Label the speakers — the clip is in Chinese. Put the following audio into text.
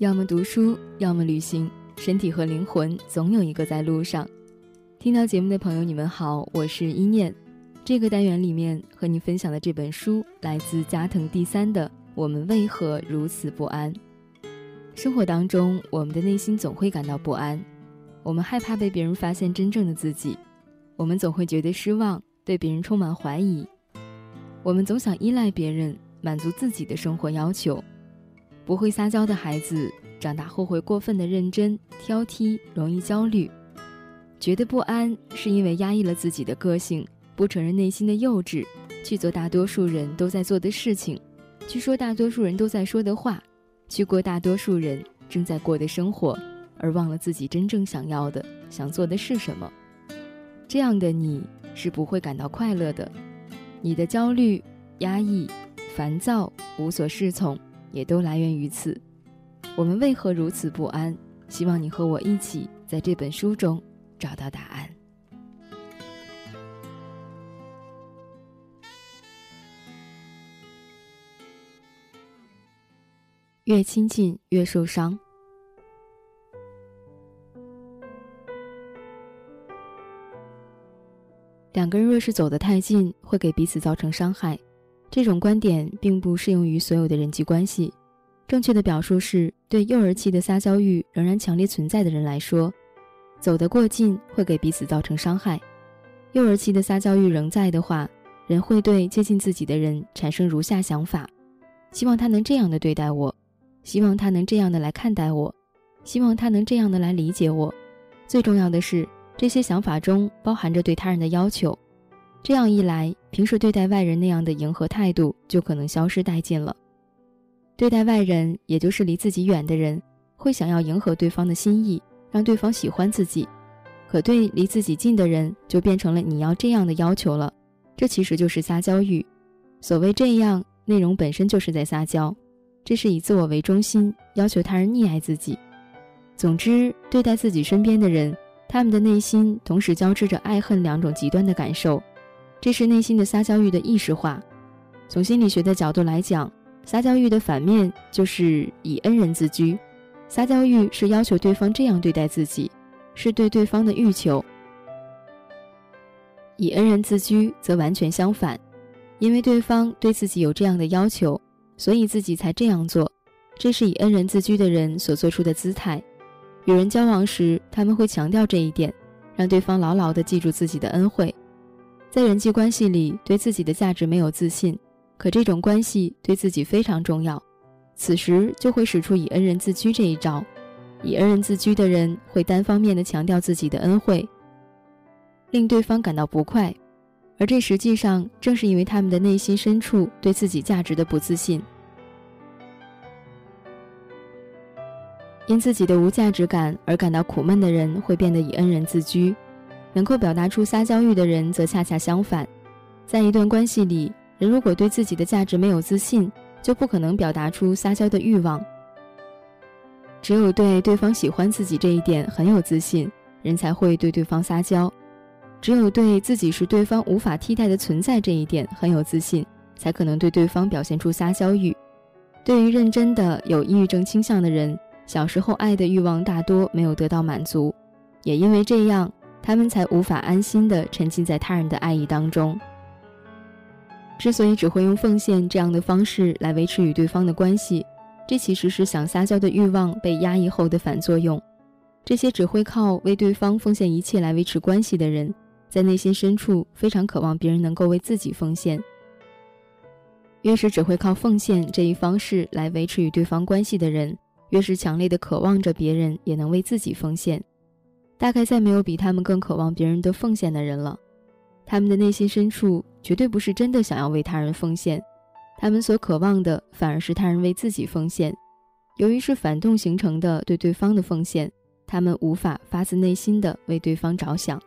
Speaker 1: 要么读书，要么旅行，身体和灵魂总有一个在路上。听到节目的朋友，你们好，我是一念。这个单元里面和你分享的这本书来自加藤第三的《我们为何如此不安》。生活当中，我们的内心总会感到不安，我们害怕被别人发现真正的自己，我们总会觉得失望，对别人充满怀疑，我们总想依赖别人，满足自己的生活要求。不会撒娇的孩子，长大后会过分的认真、挑剔，容易焦虑，觉得不安，是因为压抑了自己的个性，不承认内心的幼稚，去做大多数人都在做的事情，去说大多数人都在说的话，去过大多数人正在过的生活，而忘了自己真正想要的、想做的是什么。这样的你是不会感到快乐的，你的焦虑、压抑、烦躁、无所适从。也都来源于此。我们为何如此不安？希望你和我一起在这本书中找到答案。越亲近越受伤。两个人若是走得太近，会给彼此造成伤害。这种观点并不适用于所有的人际关系。正确的表述是对幼儿期的撒娇欲仍然强烈存在的人来说，走得过近会给彼此造成伤害。幼儿期的撒娇欲仍在的话，人会对接近自己的人产生如下想法：希望他能这样的对待我，希望他能这样的来看待我，希望他能这样的来理解我。最重要的是，这些想法中包含着对他人的要求。这样一来，平时对待外人那样的迎合态度就可能消失殆尽了。对待外人，也就是离自己远的人，会想要迎合对方的心意，让对方喜欢自己；可对离自己近的人，就变成了你要这样的要求了。这其实就是撒娇欲。所谓这样，内容本身就是在撒娇，这是以自我为中心，要求他人溺爱自己。总之，对待自己身边的人，他们的内心同时交织着爱恨两种极端的感受。这是内心的撒娇欲的意识化。从心理学的角度来讲，撒娇欲的反面就是以恩人自居。撒娇欲是要求对方这样对待自己，是对对方的欲求；以恩人自居则完全相反，因为对方对自己有这样的要求，所以自己才这样做。这是以恩人自居的人所做出的姿态。与人交往时，他们会强调这一点，让对方牢牢地记住自己的恩惠。在人际关系里，对自己的价值没有自信，可这种关系对自己非常重要，此时就会使出以恩人自居这一招。以恩人自居的人会单方面的强调自己的恩惠，令对方感到不快，而这实际上正是因为他们的内心深处对自己价值的不自信。因自己的无价值感而感到苦闷的人，会变得以恩人自居。能够表达出撒娇欲的人，则恰恰相反。在一段关系里，人如果对自己的价值没有自信，就不可能表达出撒娇的欲望。只有对对方喜欢自己这一点很有自信，人才会对对方撒娇；只有对自己是对方无法替代的存在这一点很有自信，才可能对对方表现出撒娇欲。对于认真的有抑郁症倾向的人，小时候爱的欲望大多没有得到满足，也因为这样。他们才无法安心地沉浸在他人的爱意当中。之所以只会用奉献这样的方式来维持与对方的关系，这其实是想撒娇的欲望被压抑后的反作用。这些只会靠为对方奉献一切来维持关系的人，在内心深处非常渴望别人能够为自己奉献。越是只会靠奉献这一方式来维持与对方关系的人，越是强烈的渴望着别人也能为自己奉献。大概再没有比他们更渴望别人的奉献的人了。他们的内心深处绝对不是真的想要为他人奉献，他们所渴望的反而是他人为自己奉献。由于是反动形成的对对方的奉献，他们无法发自内心的为对方着想。